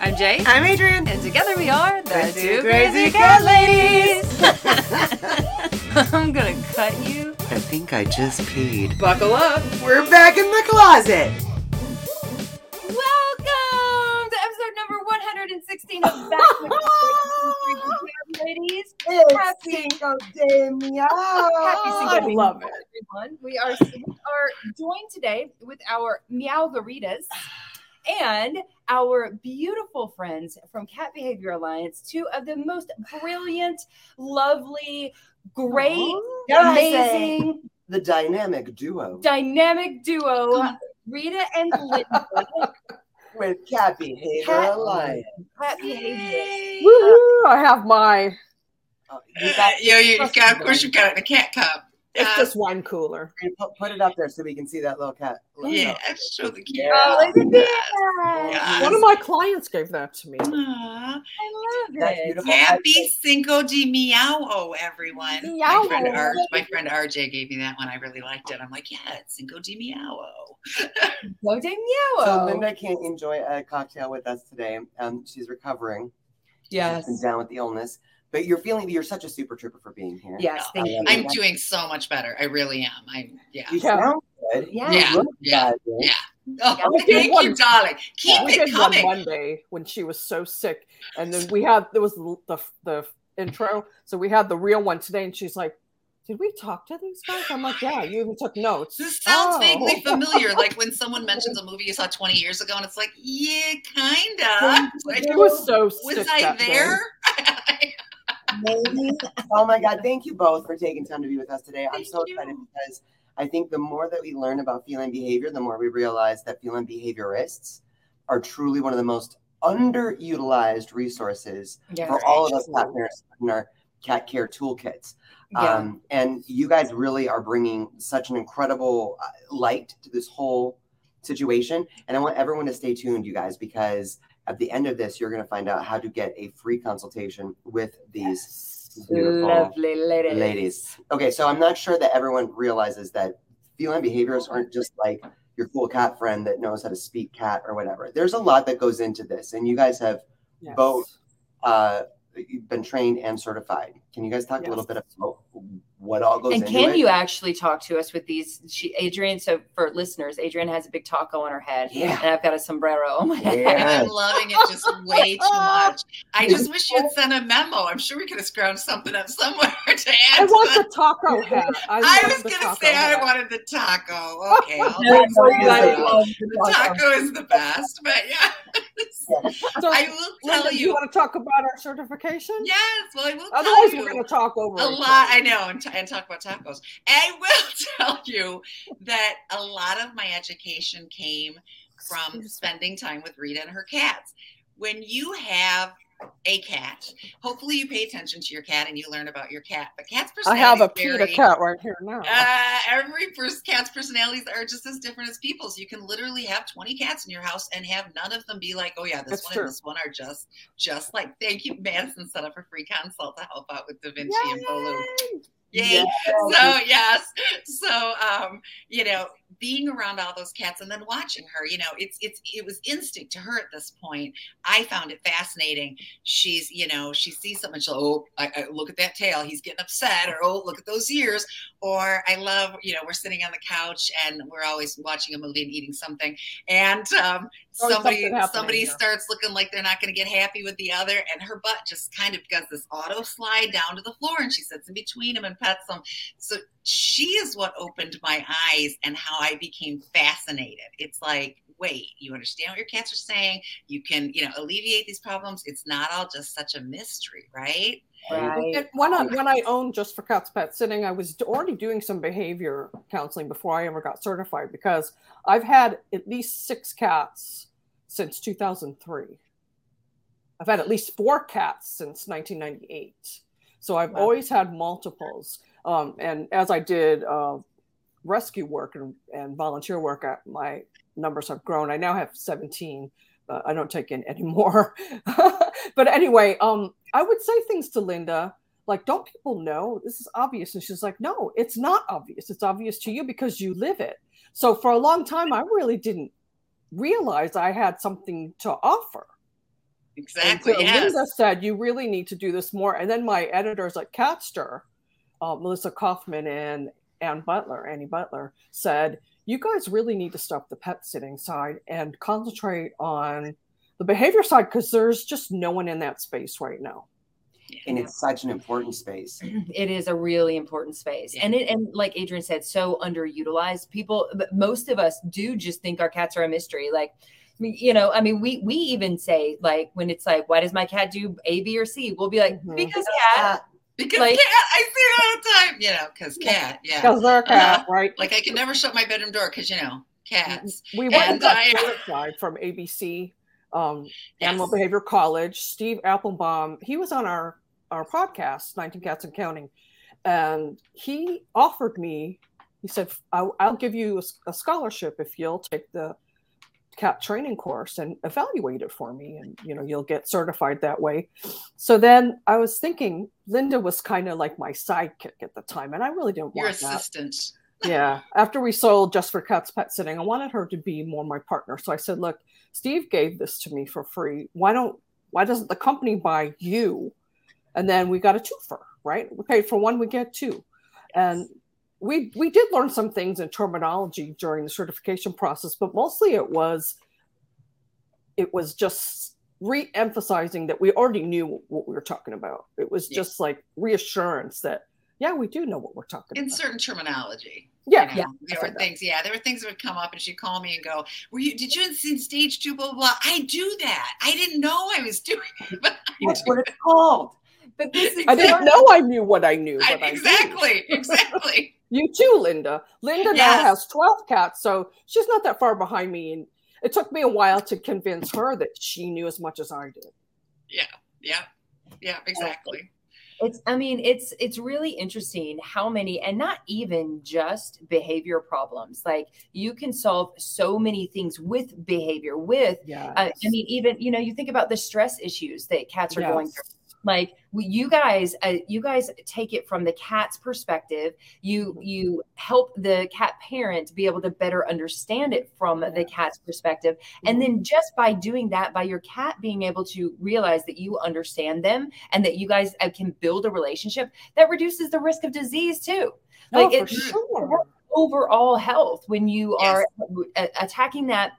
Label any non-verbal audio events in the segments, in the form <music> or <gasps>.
I'm Jay. I'm Adrian. And together we are the, The two Two crazy Crazy cat Cat ladies. I'm gonna cut you. I think I just peed. Buckle up. We're back in the closet. Welcome to episode number 116 of Back with the Crazy Cat Ladies. It's Happy- Cinco de Meow. Happy Cinco I de love it. everyone. We are, we are joined today with our Meowgaritas and our beautiful friends from Cat Behavior Alliance, two of the most brilliant, lovely, great, Dare I say, amazing, The dynamic duo. dynamic duo, Rita and Linda. <laughs> With Cat Behavior Cat- Alliance. Cat Behavior. Woohoo! I have my. Oh, you got, <laughs> Yeah, you, you got, of course, you've got it in a cat cup. It's Uh, just one cooler. put, put it up there so we can see that little cat. Yeah, show the Yeah. cat. Oh, look at that. Yeah. One of my clients gave that to me. Aw. I love That's it. beautiful. Happy Cinco de Meow, everyone. My friend, R- my friend RJ gave me that one. I really liked it. I'm like, yeah, it's Cinco de Meow. Go to So Meow. Linda can't enjoy a cocktail with us today. Um, she's recovering. Yes. She's been down with the illness. But you're feeling you're such a super trooper for being here. Yes, thank you. I'm doing so much better. I really am. I'm, yeah. You Yeah. sound good. Yeah. Yeah. look Yeah. Yeah. Oh, We did thank one- you, darling. Keep we it did one. Monday when she was so sick, and then we had there was the, the the intro, so we had the real one today, and she's like, "Did we talk to these guys?" I'm like, "Yeah, you even took notes." This sounds Oh. vaguely <laughs> familiar, like when someone mentions a movie you saw 20 years ago, and it's like, yeah, kinda. Like, She was so was I there? <laughs> day. Oh my God. Thank you both for taking time to be with us today. I'm Thank so you. excited because I think the more that we learn about feline behavior, the more we realize that feline behaviorists are truly one of the most underutilized resources Yeah. for all of us cat parents in our cat care toolkits. Yeah. Um, and you guys really are bringing such an incredible uh, light to this whole situation. And I want everyone to stay tuned, you guys, because at the end of this, you're going to find out how to get a free consultation with these beautiful Lovely ladies. ladies. Okay, so I'm not sure that everyone realizes that feline behaviors aren't just like your cool cat friend that knows how to speak cat or whatever. There's a lot that goes into this, and you guys have Yes. both uh, been trained and certified. Can you guys talk a little bit about what all goes And into can it? you actually talk to us with these? She, Adrian. So for listeners, Adrian has a big taco on her head, Yeah. and I've got a sombrero on my head. Yeah. And I'm loving it just way too much. I just wish you'd <laughs> sent a memo. I'm sure we could have scrounged something up somewhere <laughs> to add I to want the- the taco hat. I, I was gonna taco say I wanted the taco. <laughs> Okay, I'll No, take no, it. you guys love the taco is the best, but yeah. So, I will tell Linda, you. you want to talk about our certification? Yes, well, I will tell Otherwise, you. we're going to talk over a each lot other. i know and, talk about tacos i will <laughs> tell you that a lot of my education came from spending time with rita and her cats when you have a cat hopefully you pay attention to your cat and you learn about your cat but cats personalities. I have a PETA cat right here now. uh, every cat's personalities are just as different as people's. You can literally have 20 cats in your house and have none of them be like, oh yeah, this That's one true. and this one are just just like <laughs> thank you, Madison set up a free consult to help out with Da Vinci and Bolu. Yay. So yes. So um, you know, being around all those cats and then watching her, you know, it's it's it was instinct to her at this point. I found it fascinating. She's, you know, she sees something, she'll oh, I, I, look at that tail, he's getting upset, or oh, look at those ears. Or I love, you know, we're sitting on the couch and we're always watching a movie and eating something, and um, somebody somebody yeah. starts looking like they're not going to get happy with the other, and her butt just kind of does this auto slide down to the floor, and she sits in between them and pets them. So she is what opened my eyes and how I became fascinated. It's like, wait, you understand what your cats are saying? You can, you know, alleviate these problems. It's not all just such a mystery, right? Right. And when I when I owned just for cats pet sitting, I was already doing some behavior counseling before I ever got certified because I've had at least six cats since 2003. I've had at least four cats since 1998. So I've Wow. always had multiples. Um, and as I did uh, rescue work and, and volunteer work, my numbers have grown. I now have 17. But I don't take in anymore. <laughs> but anyway, um, I would say things to Linda like, "Don't people know this is obvious?" And she's like, "No, it's not obvious. It's obvious to you because you live it." So for a long time, I really didn't realize I had something to offer. exactly. so yes. Linda said you really need to do this more. And then my editors at Catster, uh, Melissa Kauffman and Ann Butler, Annie Butler, said you guys really need to stop the pet sitting side and concentrate on the behavior side because there's just no one in that space right now. and it's such an important space. <clears throat> it is a really important space. And it and like adrian said so underutilized. People most of us do just think our cats are a mystery. Like you know i mean we we even say like when it's like why does my cat do a b or c? We'll be like Mhm. because cat because like- cat, I see it all the time. You know, because cat. Yeah. Because they're a cat, Uh-huh. right? Like I can never shut my bedroom door because you know cats. we went And I- that from ABC, um, Animal Behavior College. Steve Appelbaum, he was on our our podcast, 19 Cats and Counting, and he offered me. He said, "I'll, I'll give you a scholarship if you'll take the cat training course and evaluate it for me, and you know you'll get certified that way." So then I was thinking, Linda was kind of like my sidekick at the time, and I really didn't Your want that. assistant. yeah. After we sold just for cats pet sitting i wanted her to be more my partner. So i said look steve gave this to me for free. Why don't why doesn't the company buy you? And then we got a twofer right? We paid for one we get two. And we we did learn some things in terminology during the certification process but mostly it was it was just re-emphasizing that we already knew what we were talking about it was just like reassurance that yeah we do know what we're talking in about In certain terminology. yeah You know, Yeah, there were things. Yeah, there were things that would come up, and she'd call me and go, "Were you? Did you see stage two? Blah blah. blah. I do that. I didn't know I was <laughs> doing. It, but That's what it's called. but this is I didn't know I knew what I knew. I- But I, exactly, exactly. You too, Linda. Linda now has 12 cats, so she's not that far behind me. And it took me a while to convince her that she knew as much as I did. Yeah, yeah, yeah, exactly. it's i mean it's it's really interesting how many and not even just behavior problems like you can solve so many things with behavior with Yeah. uh, i mean even you know you think about the stress issues that cats are going through like you guys uh, you guys take it from the cat's perspective. You you help the cat parent be able to better understand it from the cat's perspective. And then just by doing that by your cat being able to realize that you understand them and that you guys uh, can build a relationship that reduces the risk of disease too. Oh, like for it- sure. overall health when you Yes. are attacking that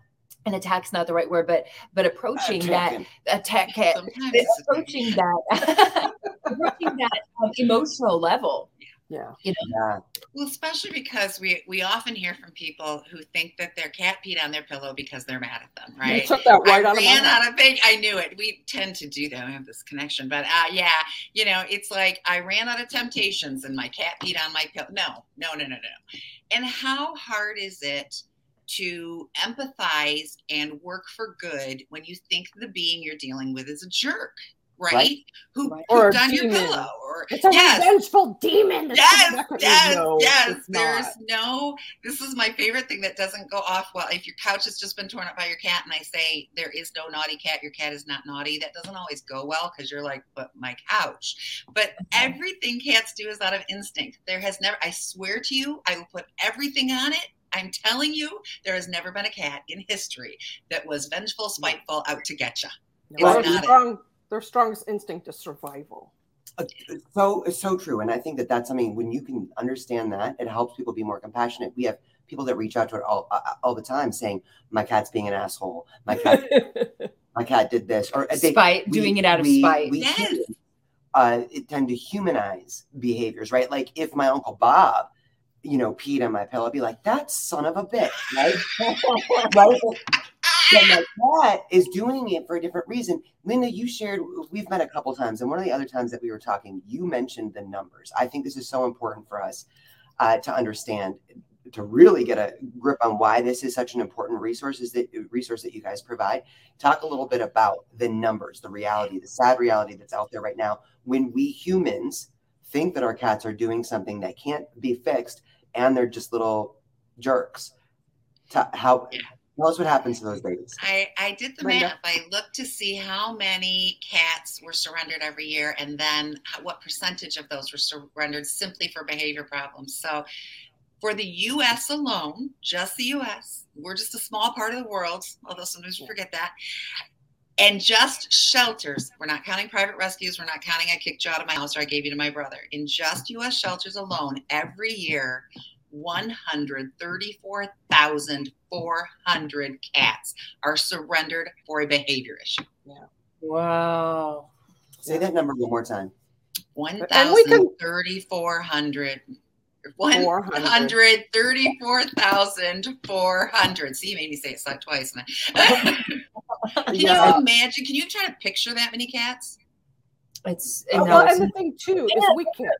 and attack's not the right word but but approaching that attack cat Sometimes it's <laughs> approaching that <laughs> approaching that um, emotional level Yeah. you know Yeah. Well, especially because we we often hear from people who think that their cat peed on their pillow because they're mad at them, You right? took that right I out of my ran mouth. out of big. I knew it. We tend to do that. We have this connection, but uh, yeah, you know, it's like I ran out of temptations and my cat peed on my pillow. No, no, no, no, no. And how hard is it to empathize and work for good when you think the being you're dealing with is a jerk, right? Right. Who Right. Pooped on your pillow, or It's a yes, revengeful demon. Yes, coming back at me. yes, No, yes. There's not. no. This is my favorite thing that doesn't go off well. If your couch has just been torn up by your cat, and I say there is no naughty cat, your cat is not naughty. That doesn't always go well because you're like, but my couch. But mm-hmm. everything cats do is out of instinct. There has never. I swear to you, I will put everything on it. I'm telling you, there has never been a cat in history that was vengeful, spiteful, out to get you. No, It's their not it. strong, their strongest instinct is survival. Uh, so it's so true and i think that that's something when you can understand that it helps people be more compassionate we have people that reach out to it all, uh, all the time saying my cat's being an asshole my cat <laughs> my cat did this or they, spite we- doing it out of we- spite we Yes. humans, uh, it tend to humanize behaviors right like if my uncle bob you know peed on my pillow i'd be like that son of a bitch right <laughs> right But my cat is doing it for a different reason. Linda, you shared, we've met a couple times, and one of the other times that we were talking, you mentioned the numbers. I think this is so important for us uh, to understand, to really get a grip on why this is such an important resource, is that, resource that you guys provide. Talk a little bit about the numbers, the reality, the sad reality that's out there right now when we humans think that our cats are doing something that can't be fixed and they're just little jerks. Ta- how Yeah. tell us what happens to those babies? I, I did the Linda? math. I looked to see how many cats were surrendered every year and then what percentage of those were surrendered simply for behavior problems. So for the US alone, just the US, we're just a small part of the world, although sometimes we forget that. And just shelters, we're not counting private rescues, we're not counting I kicked you out of my house or I gave you to my brother. In just US shelters alone, every year, 134,400 cats are surrendered for a behavior issue. Wow. Say that number one more time. One And we can- thousand thirty-four hundred. Four One hundred. hundred thirty-four thousand four hundred. See, you made me say it so- twice. <laughs> <laughs> man. Can Yeah. you imagine? Can you try to picture that many cats? It's, Oh, well, it's and the thing too is we can't.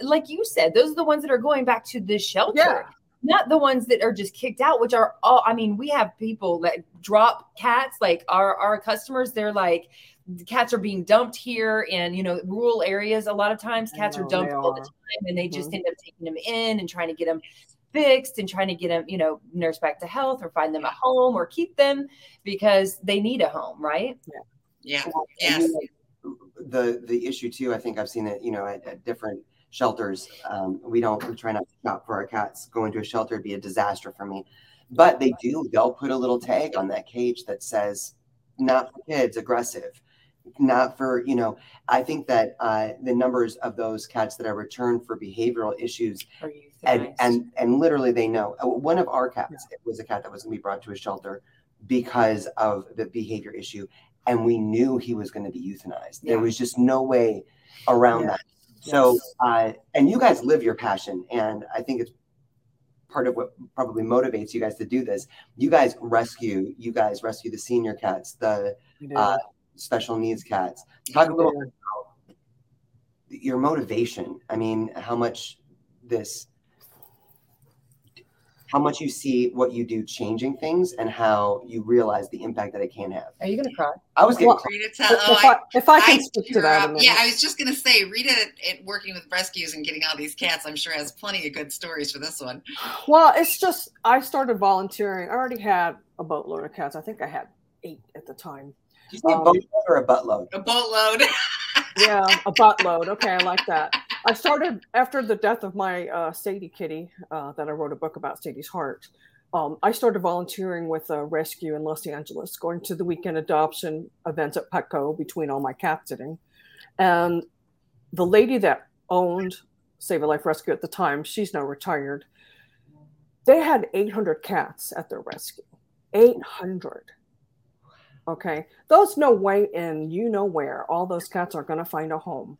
like you said, those are the ones that are going back to the shelter. Yeah. Not the ones that are just kicked out, which are all I mean, we have people that drop cats, like our our customers, they're like the cats are being dumped here in you know rural areas. A lot of times I cats are dumped they all the time and they just Mhm. end up taking them in and trying to get them fixed and trying to get them, you know, nurse back to health or find them a home or keep them because they need a home, right? Yeah. And Yes. The the issue too, I think I've seen it, you know, at, at different shelters. Um, we don't we try not to shop for our cats. Going to a shelter would be a disaster for me. But they do, they'll put a little tag on that cage that says not for kids, aggressive. Not for, you know, I think that uh, the numbers of those cats that are returned for behavioral issues Or you and and and literally they know. Uh, one of our cats it was a cat that was going to be brought to a shelter because of the behavior issue and we knew he was going to be euthanized. There was just no way around Yeah. that. So Yes. uh and you guys live your passion and i think it's part of what probably motivates you guys to do this. You guys rescue you guys rescue the senior cats the uh, special needs cats. Talk a little bit about your motivation. I mean how much this how much you see what you do changing things and how you realize the impact that it can have Are you gonna cry? i was getting Well, Rita, If, tell, oh, if I, if I can I speak to that up- Yeah, I was just gonna say, Rita, it, working with rescues and getting all these cats, I'm sure has plenty of good stories for this one. Well, it's just I started volunteering. I already had a boatload of cats. I think I had eight at the time. Did you say a um, boatload or a buttload A boatload. <laughs> Yeah, a buttload. Okay, I like that. I started after the death of my uh, Sadie kitty uh, that I wrote a book about Sadie's heart. Um, I started volunteering with a rescue in Los Angeles, going to the weekend adoption events at Petco between all my cat sitting. And the lady that owned Save a Life Rescue at the time, she's now retired. They had 800 cats at their rescue. 800. Okay. Those no way in you know where all those cats are going to find a home.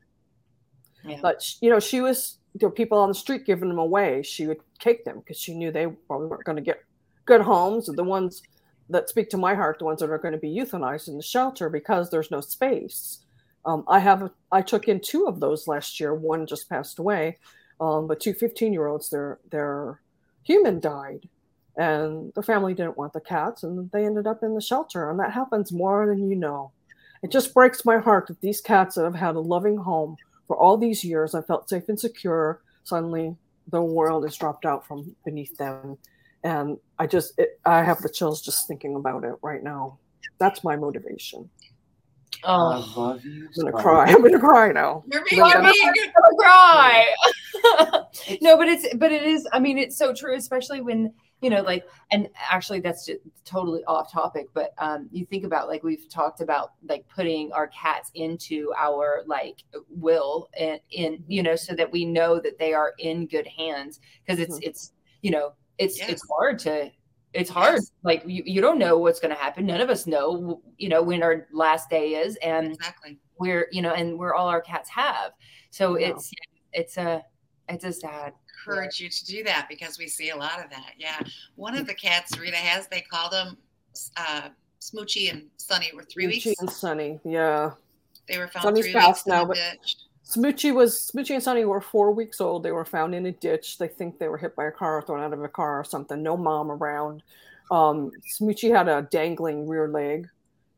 But you know, she was there were people on the street giving them away. She would take them because she knew they probably weren't going to get good homes. The ones that speak to my heart, the ones that are going to be euthanized in the shelter because there's no space. Um, I have I took in two of those last year. One just passed away, um, but two 15 year olds, their their human died, and the family didn't want the cats, and they ended up in the shelter. And that happens more than you know. It just breaks my heart that these cats that have had a loving home for all these years, I felt safe and secure. Suddenly, the world has dropped out from beneath them, and I just it, I have the chills just thinking about it right now. That's my motivation. Oh, I love you. I'm gonna cry. I'm gonna cry now. You're being Linda. big. gonna cry. <laughs> <laughs> no, but it's but it is. I mean, it's so true, especially when you know, like, and actually, that's just totally off topic. But um, you think about like we've talked about like putting our cats into our like will and in you know so that we know that they are in good hands because it's Mhm. it's you know it's Yes. it's hard to it's hard Yes. like you, you don't know what's going to happen none of us know you know when our last day is and Exactly. we're you know and we're all our cats have so it's it's a it's a sad Encourage you to do that because we see a lot of that. Yeah. One of the cats Rita has, they call them uh, Smoochie and Sunny were three weeks. Smoochie and Sunny, yeah. They were found Sunny's three weeks now, but- ditch. Smoochie was Smoochie and Sunny were four weeks old. They were found in a ditch. They think they were hit by a car, or thrown out of a car, or something. No mom around. Um, Smoochie had a dangling rear leg,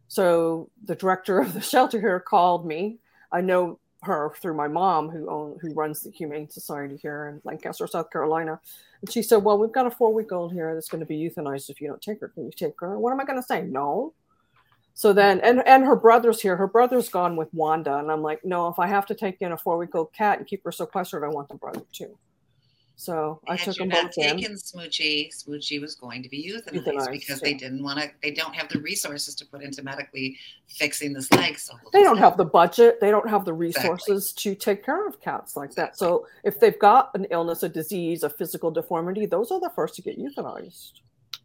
so the director of the <laughs> shelter here called me. I know her through my mom, who own, who runs the Humane Society here in Lancaster, South Carolina, and she said, "Well, we've got a four week old here that's going to be euthanized if you don't take her. Can you take her?" What am I going to say? No. So then, and and her brother's here. Her brother's gone with Wanda, and I'm like, no. If I have to take in a four week old cat and keep her sequestered, I want the brother too. So I Had took you them not both in. taken Smoochie, Smoochie was going to be euthanized, Euthanized, because yeah. they didn't want to. They don't have the resources to put into medically fixing this leg. So They don't have the budget. They don't have the resources to take care of cats like that. So if they've got an illness, a disease, a physical deformity, those are the first to get euthanized.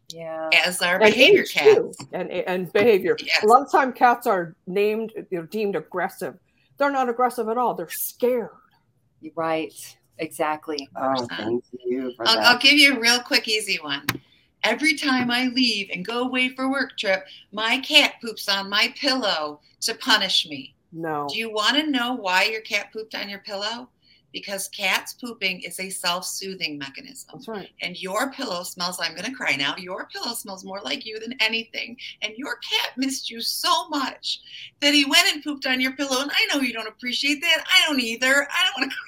Yeah. as our And behavior cats. too. and and behavior. Yes. A lot of time cats are named, they're deemed aggressive. They're not aggressive at all. They're scared. Right. Exactly. Oh, thank you for I'll, that. I'll give you a real quick, easy one. Every time I leave and go away for work trip, my cat poops on my pillow to punish me. No. Do you want to know why your cat pooped on your pillow? Because cats pooping is a self-soothing mechanism. That's right. And your pillow smells, I'm going to cry now. Your pillow smells more like you than anything. And your cat missed you so much that he went and pooped on your pillow. And I know you don't appreciate that. I don't either. I don't want to. <laughs>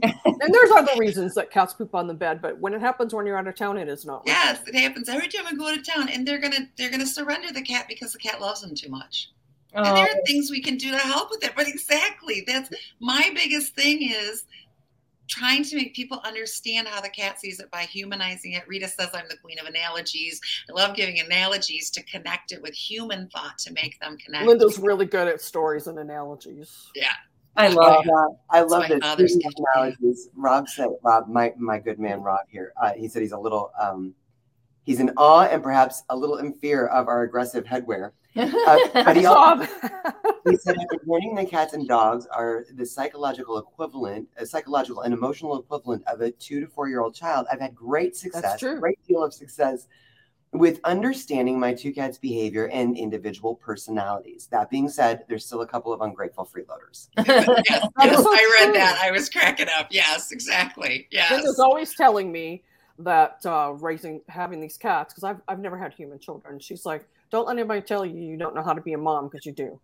<laughs> And there's other reasons that cats poop on the bed, but when it happens when you're out of town, it is not. Yes, it happens every time I go to town. And they're gonna they're gonna surrender the cat because the cat loves them too much. And Oh, there are things we can do to help with it. But exactly, that's my biggest thing is trying to make people understand how the cat sees it by humanizing it. Rita says I'm the queen of analogies. I love giving analogies to connect it with human thought to make them connect. Linda's really good at stories and analogies. I love that. I love this. father's Speaking of gift. analogies, Rob said, Rob, my, my good man Rob here, uh, he said he's a little, um, he's in awe and perhaps a little in fear of our aggressive headwear. <laughs> Uh, but he also, <laughs> he said that learning the cats and dogs are the psychological equivalent, a psychological and emotional equivalent of a two to four year old child. I've had great success, great deal of success with understanding my two cats' behavior and individual personalities. That being said, there's still a couple of ungrateful freeloaders. <laughs> yes, yes, I read that. I was cracking up. Yes, exactly. Yes. Linda's always telling me that uh, raising, having these cats, because I've, I've never had human children. She's like, don't let anybody tell you you don't know how to be a mom because you do.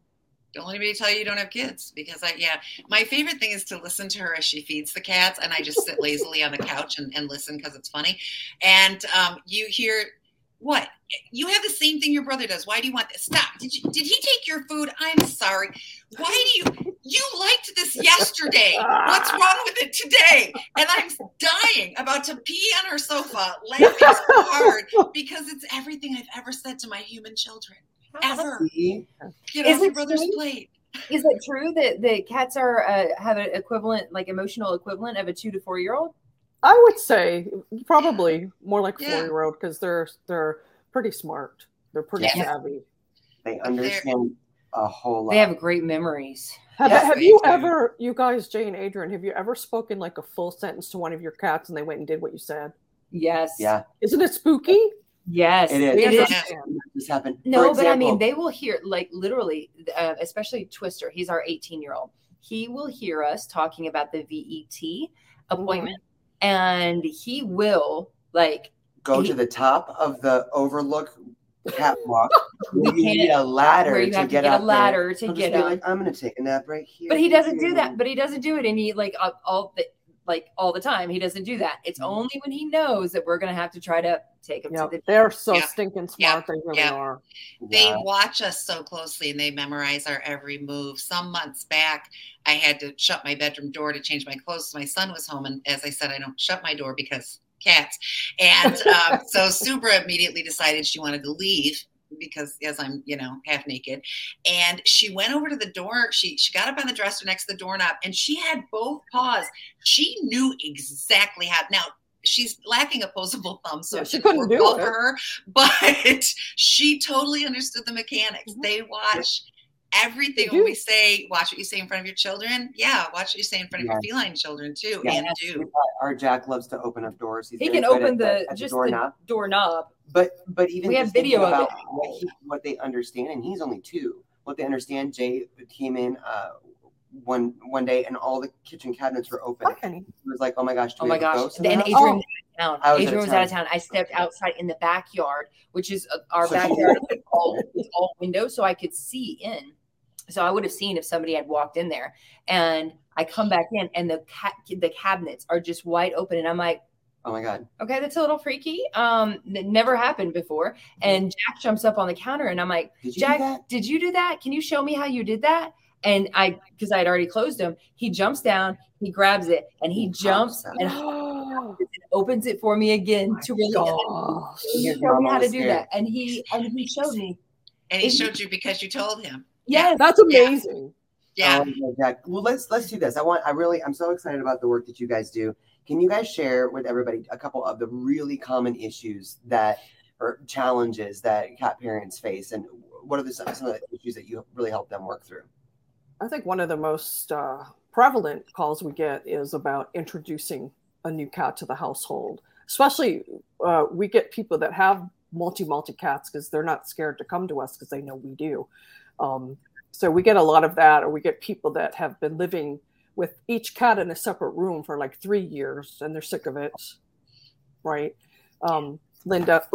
Don't let anybody tell you you don't have kids because I, yeah, my favorite thing is to listen to her as she feeds the cats, and I just sit lazily on the couch and, and listen because it's funny. And um, you hear what you have the same thing your brother does. Why do you want this? Stop! Did you did he take your food? I'm sorry. Why do you you liked this yesterday? What's <laughs> wrong with it today? And I'm dying about to pee on her sofa, laughing so hard because it's everything I've ever said to my human children. Ever get Is off your it brother's true? plate. Is it true that the cats are uh, have an equivalent, like emotional equivalent of a two to four year old? I would say probably more like Yeah. four year old because they're they're pretty smart. They're pretty Yeah. savvy. They understand a whole lot. They have great memories. Have, Yes, have you do. ever, you guys, Jay and Adrian, have you ever spoken like a full sentence to one of your cats and they went and did what you said? Yes. yeah, Isn't it spooky? Yes. it is. It is. this happened. No, For but I mean, they will hear, like, literally, uh, especially Twister. He's our 18 year old. He will hear us talking about the VET appointment, and he will, like, go he- to the top of the overlook catwalk. <laughs> You need a ladder to get, get up a there. ladder to He'll get up. Like, I'm gonna take a nap right here. but he doesn't do that. But he doesn't do it and he like all the like all the time. He doesn't do that. It's Mhm. only when he knows that we're gonna have to try to take him Yeah, to the. they're so Yeah. stinking Yeah. smart. They really Yeah. are. They Yeah. watch us so closely and they memorize our every move. Some months back, I had to shut my bedroom door to change my clothes. My son was home, and as I said, I don't shut my door because cats. And um, so Subra immediately decided she wanted to leave because as I'm, you know, half naked. And she went over to the door. She she got up on the dresser next to the doorknob and she had both paws. She knew exactly how now she's lacking opposable thumbs, so Yeah, she couldn't do it. her. <laughs> But she totally understood the mechanics. Mhm. They watch everything when we say watch what you say in front of your children. Yeah, watch what you say in front of your feline children too, Yeah. and do. Our Jack loves to open up doors. He's He can open at the at just doorknob. the doorknob. But but even We have just thinking video of it. what, he, what they understand, and he's only two. What they understand, Jay came in uh, one one day, and all the kitchen cabinets were open. Hi, honey. He was like, "Oh my gosh, Oh my gosh! ghost And house?" Adrian was out of town. I was out Adrian of was out of town. I stepped <laughs> outside in the backyard, which is uh, our backyard, all, all windows, so I could see in. So I would have seen if somebody had walked in there. And I come back in, and the ca- the cabinets are just wide open, and I'm like, Oh my god! okay, that's a little freaky. Um, it never happened before. And Jack jumps up on the counter, and I'm like, Did Jack, did you do that? Can you show me how you did that? And I, because I had already closed him, he jumps down, he grabs it, and he He jumps pops out. and <gasps> opens it for me again to really Gosh. he Your showed me how to do scared. that. And he and he showed me. And he Is- showed you because you told him. Yes. That's amazing. Yeah. Oh, my God. Well, let's let's do this. I want. I really. I'm so excited about the work that you guys do. Can you guys share with everybody a couple of the really common issues that or challenges that cat parents face, and what are the some some of the issues that you really help them work through? I think one of the most uh, prevalent calls we get is about introducing a new cat to the household. Especially, uh, we get people that have multi multi cats because they're not scared to come to us because they know we do. Um, so we get a lot of that, or we get people that have been living with each cat in a separate room for like three years and they're sick of it, right? Um, Linda,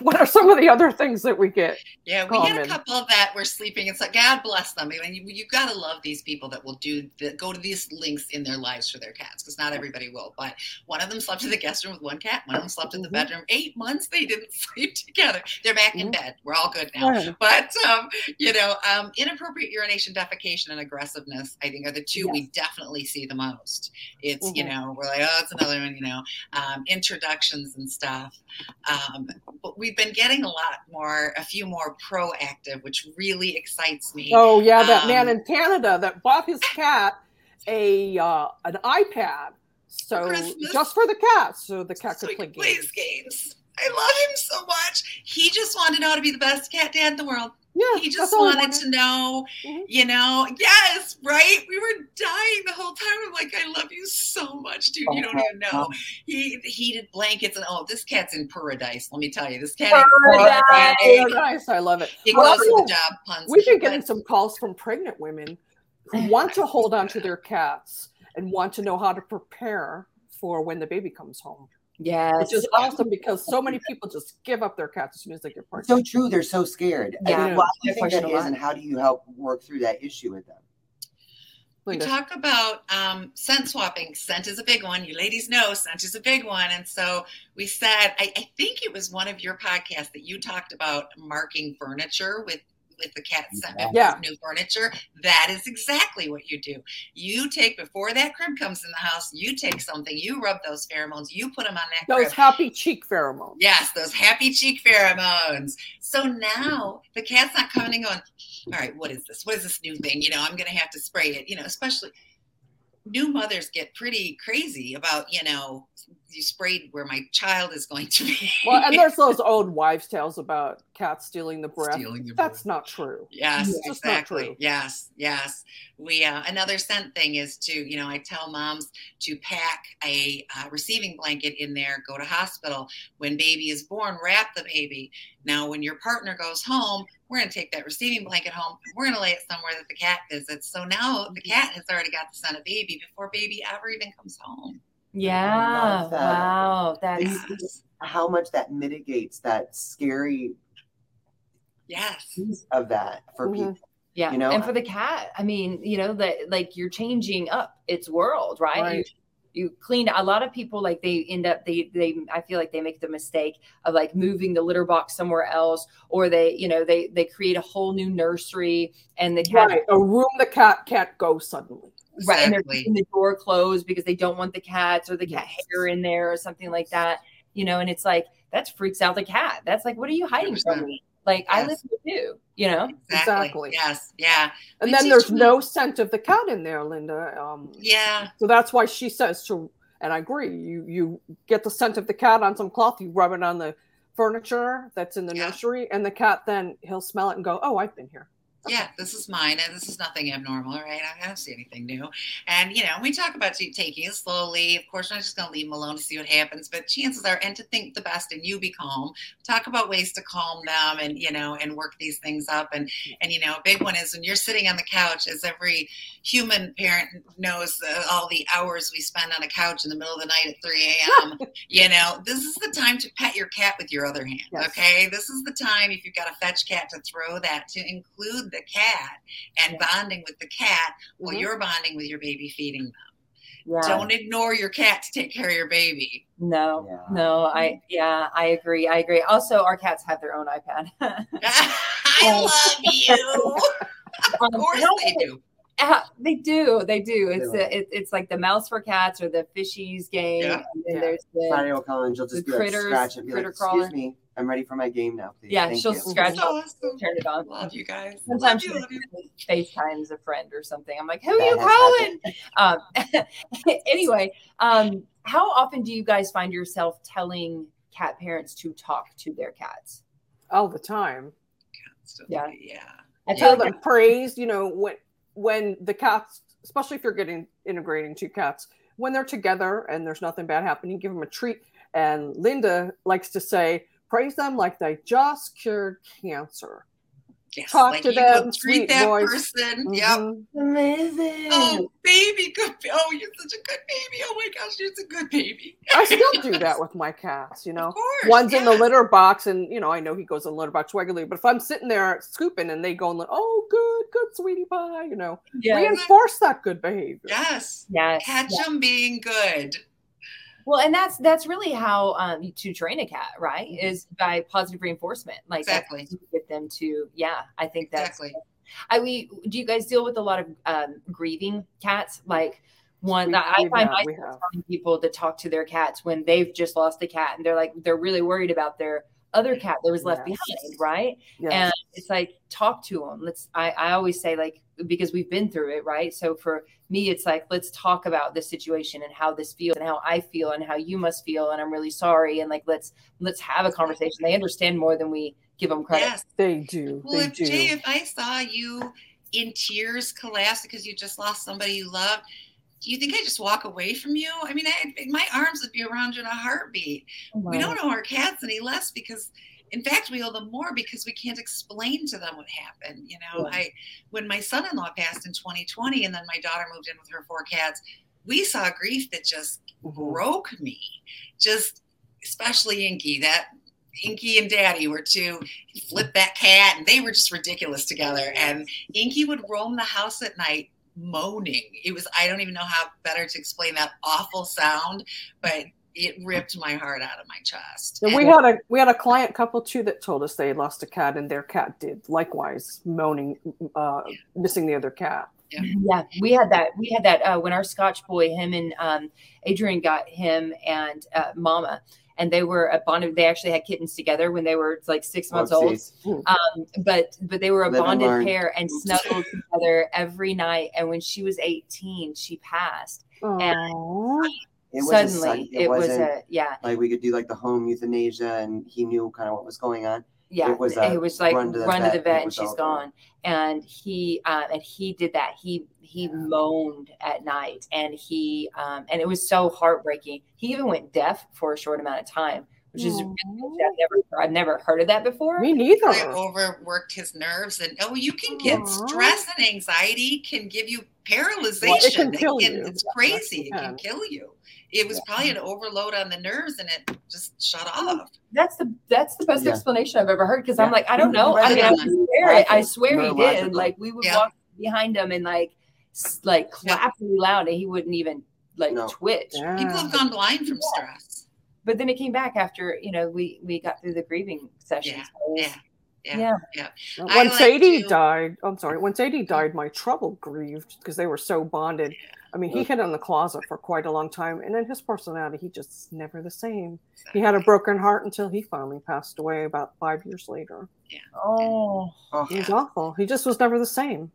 what are some of the other things that we get? Yeah, we had a common. couple that were sleeping. It's like God bless them. I mean, you, you got to love these people that will do the, go to these links in their lives for their cats because not everybody will. But one of them slept in the guest room with one cat. One of them slept in the Mhm. bedroom. Eight months they didn't <laughs> sleep together. They're back in Mhm. bed. We're all good now. But um, you know, um, inappropriate urination, defecation, and aggressiveness, I think, are the two we definitely see the most. It's you Mhm. know, we're like, oh, it's another one. You know, um, introductions and stuff. Um, but we've been getting a lot more, a few more proactive, which really excites me. Oh yeah, that man Um, in Canada that bought his cat a uh, an iPad, so Christmas. just for the cat, so the cat so could play games. games. I love him so much. He just wanted to know how to be the best cat dad in the world. Yeah, he just I wanted to know, Mhm. you know, yes, right? We were dying the whole time. I'm like, I love you so much, dude. You don't even know. He heated blankets and oh, this cat's in paradise. Let me tell you, this cat is Paradise. Oh, nice, I love it. He Well, goes to also, the job puns. We've been but- getting some calls from pregnant women who <laughs> want to hold on to their cats and want to know how to prepare for when the baby comes home, Yes. which is awesome because so many <laughs> people just give up their cats as soon as they get pregnant. So true. They're so scared. I Yeah. mean, why do you think question is, and how do you help work through that issue with them? We talk about um, scent swapping. Scent is a big one. You ladies know scent is a big one. And so we said, I, I think it was one of your podcasts that you talked about marking furniture with with the cat scent <laughs> with Yeah. new furniture. That is exactly what you do. You take before that crib comes in the house. You take something. You rub those pheromones. You put them on that Those crib. happy cheek pheromones. Yes, those happy cheek pheromones. So now the cat's not coming and going, all right, what is this? What is this new thing? You know, I'm going to have to spray it, you know, especially new mothers get pretty crazy about, you know, you sprayed where my child is going to be. Well, and there's those <laughs> old wives' tales about cats stealing the breath. Stealing the That's not true. Yes, It's exactly. true. Yes, yes. We uh, another scent thing is to you know I tell moms to pack a uh, receiving blanket in there. Go to hospital when baby is born. Wrap the baby. Now when your partner goes home, we're going to take that receiving blanket home. We're going to lay it somewhere that the cat visits. So now the cat has already got the scent of baby before baby ever even comes home. Yeah. that. Wow. That's How much that mitigates that scary yes. of that for Mhm. people. yeah. you know? and for the cat, I mean, you know, that like you're changing up its world, right? You, Right. you clean a lot of people like they end up they they I feel like they make the mistake of like moving the litter box somewhere else or they you know they they create a whole new nursery and the cat Right. A room the cat can't go suddenly. Right and they're Exactly. keeping the door closed because they don't want the cats or the cat Yes. hair in there or something like that you know and it's like that freaks out the cat that's like what are you hiding from 100%. me like i live here too you know Exactly. Yes. Yeah. And We then there's them- no scent of the cat in there, Linda. Um, Yeah. So that's why she says to, and I agree. You you get the scent of the cat on some cloth, you rub it on the furniture that's in the Yeah. nursery, and the cat then he'll smell it and go, "Oh, I've been here." Yeah, this is mine, and this is nothing abnormal, right? I don't see anything new. And you know, we talk about taking it slowly. Of course, we're not just going to leave them alone to see what happens, but chances are, and to think the best, and you be calm. Talk about ways to calm them, and you know, and work these things up. And and you know, a big one is when you're sitting on the couch, as every human parent knows, uh, all the hours we spend on a couch in the middle of the night at 3 a.m. <laughs> you know, this is the time to pet your cat with your other hand. Yes. Okay, this is the time if you've got a fetch cat to throw that to include the cat and bonding with the cat while Mhm. you're bonding with your baby feeding them. yeah Don't ignore your cat to take care of your baby. no Yeah. no i yeah i agree i agree also our cats have their own ipad <laughs> <laughs> I love you. <laughs> Of Um, course how- they do. Uh, they do, they do. It's They a, it, it's like the mouse for cats or the fishies game. Yeah. And then Yeah. there's the Friday will come and she'll just The be like scratch and be like, "Excuse crawler." me, I'm ready for my game now, please." yeah. Thank she'll you. scratch, So awesome. turn it on. Love you guys. Sometimes love you, she love you. FaceTimes a friend or something. I'm like, who are you calling? <laughs> Um, <laughs> anyway, um, how often do you guys find yourself telling cat parents to talk to their cats? all the time. Yeah. Yeah. I Tell feel like them praise, you know, when when the cats, especially if you're getting integrating two cats, when they're together and there's nothing bad happening, give them a treat. And Linda likes to say, praise them like they just cured cancer. Yes. Talk like to them, sweet treat that voice. person. Yep. Mhm. Amazing. Oh, baby, good. Oh, you're such a good baby. Oh my gosh, you're such a good baby. I still do <laughs> that with my cats, you know. Of course. One's in the litter box, and you know, I know he goes in the litter box regularly. But if I'm sitting there scooping and they go in, the, oh, good, good, sweetie pie, you know, yeah, reinforce that good behavior. Yes. yes, Catch yeah. them being good. Well, and that's that's really how um, to train a cat, right? Mhm. Is by positive reinforcement. Like Exactly. get them to. Yeah, I think that's. Exactly. I we do you guys deal with a lot of um, grieving cats? Like one We- that I we find have- we myself telling people to talk to their cats when they've just lost a cat and they're like they're really worried about their other cat that was left Yes. behind, right? Yes. and it's like talk to them let's I, I always say like because we've been through it right so for me it's like let's talk about this situation and how this feels and how i feel and how you must feel and i'm really sorry and like let's let's have a conversation they understand more than we give them credit Yes. they do. Well, they if do. Jay, if I saw you in tears collapse because you just lost somebody you love, do you think I just walk away from you? I mean, I, my arms would be around you in a heartbeat. We don't know our cats any less because, in fact, we owe them more because we can't explain to them what happened. You know, Yeah. I when my son-in-law passed in 2020, and then my daughter moved in with her four cats, we saw grief that just Mhm. broke me. Just especially Inky. That Inky and Daddy were two flip that cat, and they were just ridiculous together. And Inky would roam the house at night moaning. It was I don't even know how better to explain that awful sound, but it ripped my heart out of my chest. And we had a we had a client couple too that told us they lost a cat and their cat did likewise moaning, uh, missing the other cat. yeah we had that we had that uh, when our scotch boy him and um, adrian got him and uh, mama and they were a bonded they actually had kittens together when they were like six months old um, but but they were a Live bonded learn. pair and snuggled together every night and when she was 18 she passed Aw. It suddenly sudden- it, was a yeah. like we could do like the home euthanasia, and he knew kind of what was going on. yeah It was a it was like run to the run to vet, the vet and she's over. gone. and he uh, and he did that. He he moaned at night and he um and it was so heartbreaking. He even went deaf for a short amount of time which is Aw. I've never I've never heard of that before Me neither. I overworked his nerves, and oh, you can get Aw. stress and anxiety can give you paralyzation. kill can- you. It's Yes, crazy. it It can can. kill you. It was probably an overload on the nerves, and it just shut off. that's the that's the best Yeah. explanation I've ever heard because I'm like I don't know I mean I swear it I swear he did like we would Yeah. walk behind him and like s- like Yeah. clap really loud and he wouldn't even like No. twitch Yeah. People have gone blind from stress. But then it came back after you know we we got through the grieving session Yeah, So it was- yeah. yeah I When like Sadie to- died, I'm sorry, when Sadie died, my trouble grieved because they were so bonded. I mean, he hid in the closet for quite a long time, and then his personality, he just never the same. He had a broken heart until he finally passed away about five years later. oh Oh, It was awful. He just was never the same.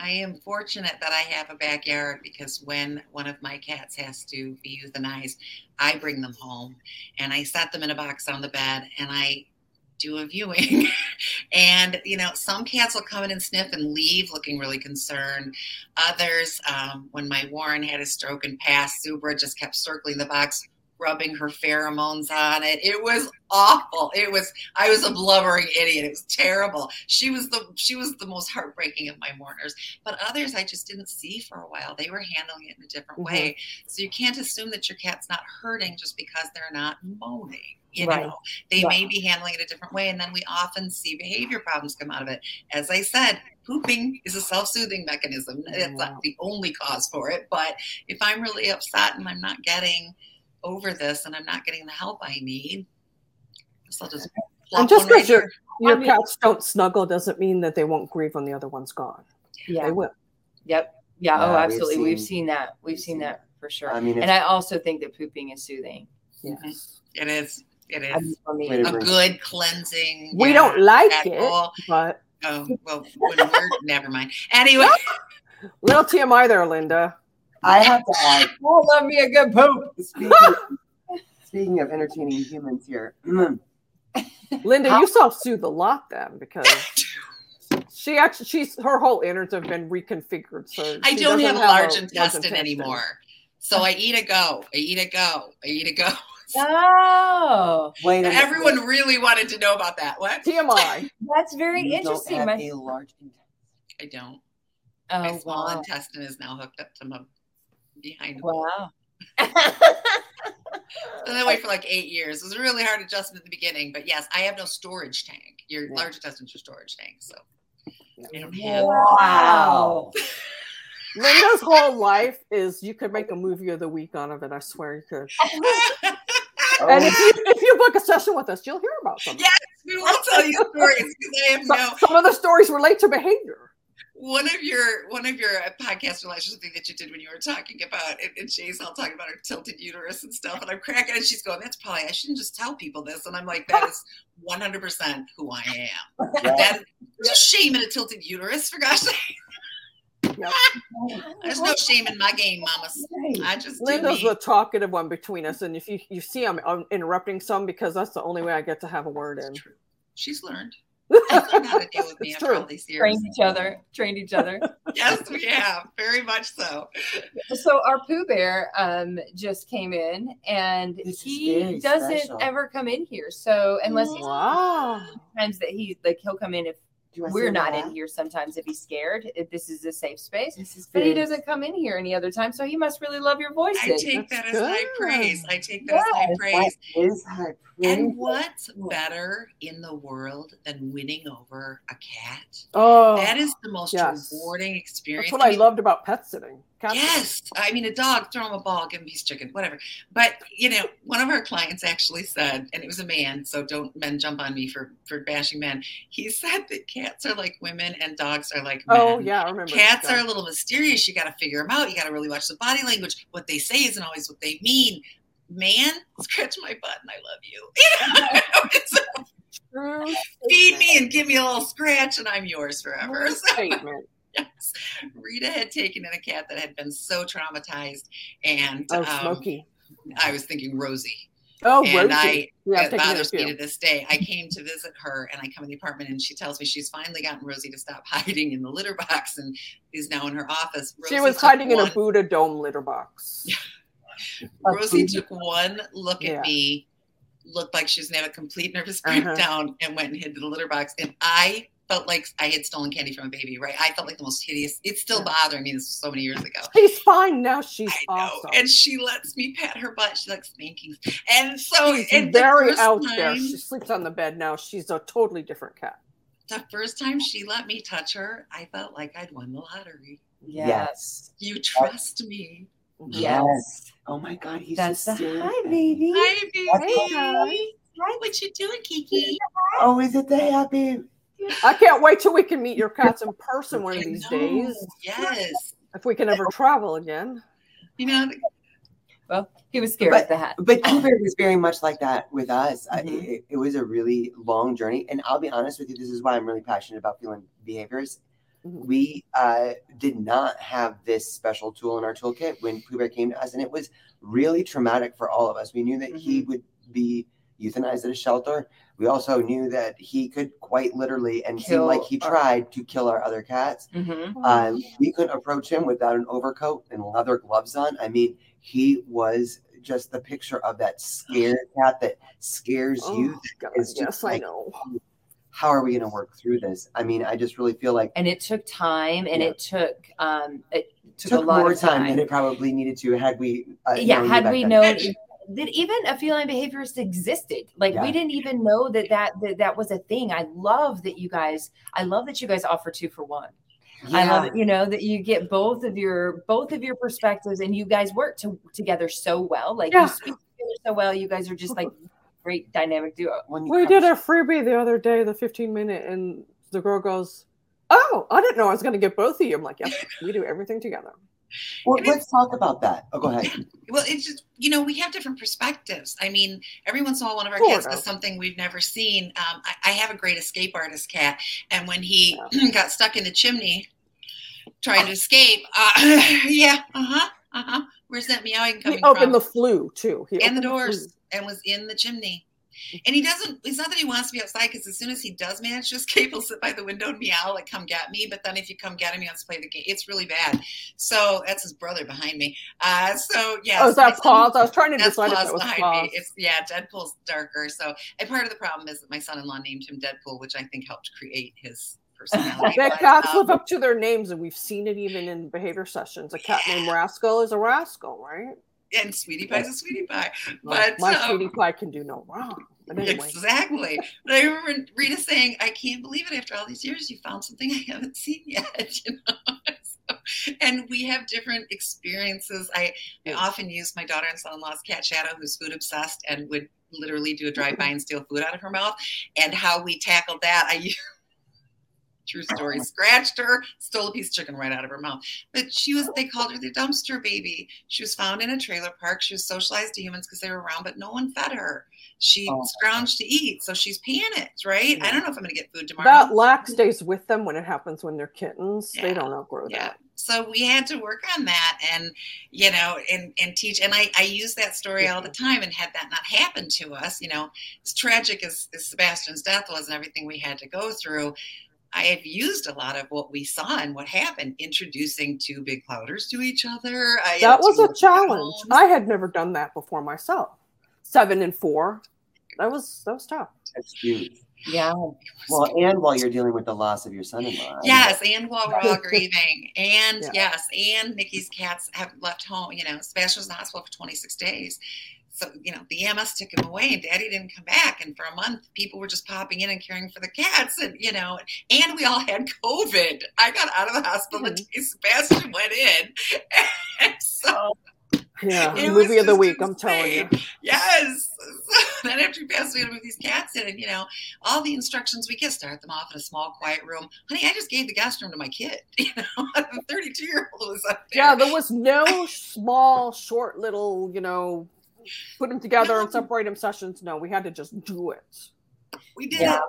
I am fortunate that I have a backyard because when one of my cats has to be euthanized, I bring them home and I set them in a box on the bed and I do a viewing. <laughs> and, you know, some cats will come in and sniff and leave looking really concerned. Others, um, when my Warren had a stroke and passed, Subra just kept circling the box, rubbing her pheromones on it. It was awful. It was I was a blubbering idiot. It was terrible. She was the she was the most heartbreaking of my mourners. But others I just didn't see for a while. They were handling it in a different Mhm. way. So you can't assume that your cat's not hurting just because they're not moaning. You Right. know, they may be handling it a different way, and then we often see behavior problems come out of it. As I said, pooping is a self-soothing mechanism. It's Wow. not the only cause for it, but if I'm really upset and I'm not getting over this and I'm not getting the help I need, so I'll just And just one right because your your I mean- cats don't snuggle doesn't mean that they won't grieve when the other one's gone. yeah They will. Yep. Yeah. oh, Yeah, we've absolutely. We've seen, seen- that. We've we've seen seen that for sure. I mean, and I also think that pooping is soothing. Yes. Mm-hmm. It is. It I mean, is for me. Wait a a good cleansing. We yeah, don't like it, all. but Oh well, when we're never mind. Anyway, <laughs> little TMI there, Linda. I have to add, <laughs> Oh, love me a good poop. speaking, <laughs> speaking of entertaining humans here, <clears throat> Linda, How- you self-soothe a lot then because <laughs> she actually she's her whole innards have been reconfigured. So I don't doesn't have a large large intestine anymore. So I eat a go. I eat a go. I eat a go. Oh, wait a minute. Everyone really wanted to know about that. What? TMI. that's very You don't interesting. have My, a large intestine. I don't. My oh, small wow. intestine is now hooked up to my behind. Wow. So <laughs> that wait for like eight years. It was a really hard adjustment at the beginning, but yes, I have no storage tank. Your Yeah. large intestine's your storage tank, so I don't have. Wow. <laughs> Linda's whole life is you could make a movie of the week on of it. I swear you could. Oh, <laughs> And if you if you book a session with us, you'll hear about them. Yes, we will tell you stories because I have Some, no. some of the stories relate to behavior. One of your one of your uh, podcast relations thing that you did when you were talking about and, and Jay's all talking about her tilted uterus and stuff, and I'm cracking, and she's going, "That's probably I shouldn't just tell people this," and I'm like, "That is 100 percent who I am. yeah. That just shame in a tilted uterus for gosh sake. <laughs> There's no shame in my game, mamas. I just do Linda's the talkative one between us, and if you you see I'm, I'm interrupting some because that's the only way I get to have a word in. True. She's learned. She's learned how to deal with me after true. all these years. Trained each other. Trained each other. <laughs> Yes, we have very much so. so our Pooh Bear um, just came in, and This he doesn't special. ever come in here. So unless he's Wow. times that he like he'll come in if Do you wanna we're not that? in here. Sometimes if he's scared, if this is a safe space. This is But he doesn't come in here any other time, so he must really love your voice. I voices. take that That's as high praise. I take that as high praise. that is high praise. And what's better in the world than winning over a cat? Oh, That is the most yes. rewarding experience. that's what I, mean, loved about pet sitting. Sitting. Yes, I mean a dog, throw him a ball, give him a piece of chicken, whatever. But you know, one of our clients actually said, and it was a man, so don't men jump on me for for bashing men. He said that cats are like women and dogs are like oh, men. Oh yeah, I remember. Cats are a little mysterious. You got to figure them out. You got to really watch the body language. What they say isn't always what they mean. Man, <laughs> scratch my butt and I love you. <laughs> You know, <laughs> it's True feed me and give me a little scratch and I'm yours forever. Statement. Yes, Rita had taken in a cat that had been so traumatized, and Oh, um, Smokey. I was thinking Rosie. Oh, and Rosie. I yeah, it bothers me to this day. I came to visit her and I come in the apartment and she tells me she's finally gotten Rosie to stop <laughs> hiding in the litter box and is now in her office. She was hiding in a Booda Dome litter box. <laughs> Rosie took one look Yeah. at me, looked like she was gonna have a complete nervous Uh-huh. breakdown, and went and hid in the litter box. And I felt like I had stolen candy from a baby, right? I felt like the most hideous. It's still Yeah. bothering me. This was so many years ago. She's fine now. She's I know. awesome. And she lets me pat her butt. She likes spankings. And so She's and the very first out there. She sleeps on the bed now. She's a totally different cat. the first time she let me touch her, I felt like I'd won the lottery. yes. You trust me. Yes. Oh my God, he's That's the just staring hi, at me. baby. Hi, Hi. baby. Hi, what you doing, Kiki? Oh, is it the happy? I can't wait till we can meet your cats in person one of these days. Yes. If we can ever travel again. You know, Well, he was scared But- of the hat. But Cooper was very much like that with us. I, Mhm. it, it was a really long journey, and I'll be honest with you. This is why I'm really passionate about feline behaviors. Mhm. We uh, did not have this special tool in our toolkit when Pooh Bear came to us, and it was really traumatic for all of us. We knew that he Mm-hmm. would be euthanized at a shelter. We also knew that he could quite literally and seemed Kill like he our- tried to kill our other cats. Mm-hmm. Um, we couldn't approach him without an overcoat and leather gloves on. I mean, he was just the picture of that scared <sighs> cat that scares Oh, you. God, It's just yes, I like- know. How are we going to work through this? I mean, I just really feel like And it took time, and Yeah. it took um, it it took, took a lot more of time, time. than it probably needed to had we. Uh, yeah, had we then. known that even a feline behaviorist existed, like Yeah. we didn't even know that, that that that was a thing. I love that you guys. I love that you guys offer two for one. I love it. You know that you get both of your both of your perspectives, and you guys work to, together so well. Like Yeah. you speak together so well. You guys are just like <laughs> great dynamic duo. When We did a freebie the other day, the 15 minute, and the girl goes, oh, I didn't know I was going to get both of you. I'm like, yes, we do everything together. Well, mean- let's talk about that. Oh, go ahead. <laughs> Well, it's just you know we have different perspectives. I mean, every once in a while, one of our Sort cats does something we've never seen. Um, I, I have a great escape artist cat, and when he <clears throat> got stuck in the chimney trying to escape, uh, <laughs> yeah, uh huh, uh huh. Where's that meowing He coming opened from? the flue too. He and the doors flue. and was in the chimney. And he doesn't, it's not that he wants to be outside because as soon as he does manage to escape, he'll sit by the window and meow, like, come get me. But then if you come get him, he wants to play the game. It's really bad. So that's his brother behind me. Uh, so, yeah. Oh, is that pause? I was trying to That's decide if it was behind me. It's, yeah, Deadpool's darker. So, and part of the problem is that my son in law named him Deadpool, which I think helped create his <laughs> personality. That But, cats um, live up to their names, and we've seen it even in behavior sessions. A cat named Rascal is a rascal, right? And Sweetie Pie's a Sweetie Pie. But my um, sweetie pie can do no wrong. Anyway, Exactly. But I remember Rita saying, I can't believe it after all these years you found something I haven't seen yet. <laughs> You know? So, and we have different experiences. I, I often use my daughter and son in law's cat Shadow, who's food obsessed and would literally do a drive by <laughs> and steal food out of her mouth. And how we tackled that. I True story. Scratched her, stole a piece of chicken right out of her mouth. But she was, they called her the dumpster baby. She was found in a trailer park. She was socialized to humans because they were around, but no one fed her. She Oh. scrounged to eat, so she's panicked, right? I don't know if I'm going to get food tomorrow. that lack stays with them when it happens when they're kittens. They don't outgrow yeah. that. So we had to work on that and, you know, and, and teach. And I, I use that story all the time. And had that not happened to us, you know, as tragic as, as Sebastian's death was and everything we had to go through, I have used a lot of what we saw and what happened, introducing two big clouders to each other. I That was a challenge. hounds. I had never done that before myself. Seven and four. That was that was tough. That's huge. Yeah. Well, and while you're dealing with the loss of your son-in-law. Yes, and while we're all grieving, and Yeah. yes, and Nikki's cats have left home. You know, Sebastian was in the hospital for 26 days. So, you know, the EMS took him away and daddy didn't come back. And for a month, people were just popping in and caring for the cats. And, you know, and we all had COVID. I got out of the hospital the mm-hmm. day Sebastian went in. And <laughs> so, oh, Yeah, It movie of the week. I'm telling you. yes. So <laughs> then after he passed, we had to move these cats in. And, you know, all the instructions we get start them off in a small, quiet room. Honey, I just gave the guest room to my kid. <laughs> You know, the 32 year old was up there. Yeah, there was no small, short little, you know, put them together and separate them sessions. No, we had to just do it. we did Yeah. it.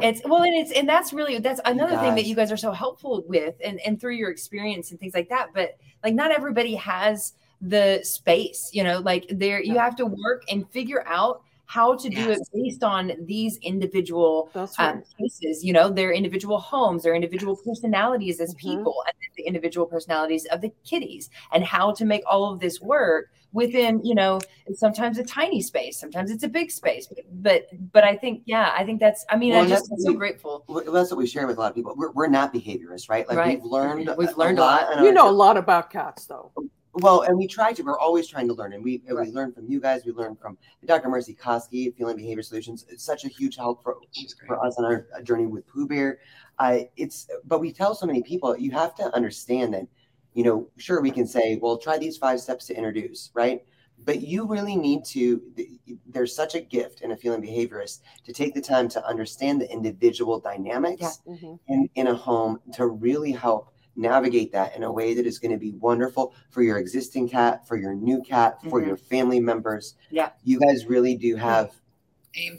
It's well, and it's and that's really that's another thing that you guys are so helpful with, and and through your experience and things like that. But like, not everybody has the space, you know. Like, there you have to work and figure out how to do it based on these individual That's right. um, cases, you know, their individual homes, their individual personalities as Mhm. people, and the individual personalities of the kitties, and how to make all of this work within, you know, sometimes a tiny space, sometimes it's a big space, but but I think, yeah, I think that's, I mean, Well, I just am so grateful. Well, that's what we share with a lot of people. We're, we're not behaviorists, right? Like Right. we've learned, We've learned a lot. on You know a lot about cats, though. Well, and we try to. We're always trying to learn, and we and Right. we learn from you guys. We learn from Dr. Marci Koski, at Feline Behavior Solutions. It's such a huge help for for us on our journey with Pooh Bear. Uh, it's but we tell so many people you have to understand that. You know, sure we can say, well, try these five steps to introduce, right? But you really need to. There's such a gift in a feline behaviorist to take the time to understand the individual dynamics Mhm. in, in a home to really help navigate that in a way that is going to be wonderful for your existing cat, for your new cat, for Mhm. your family members. Yeah. You guys really do have I'm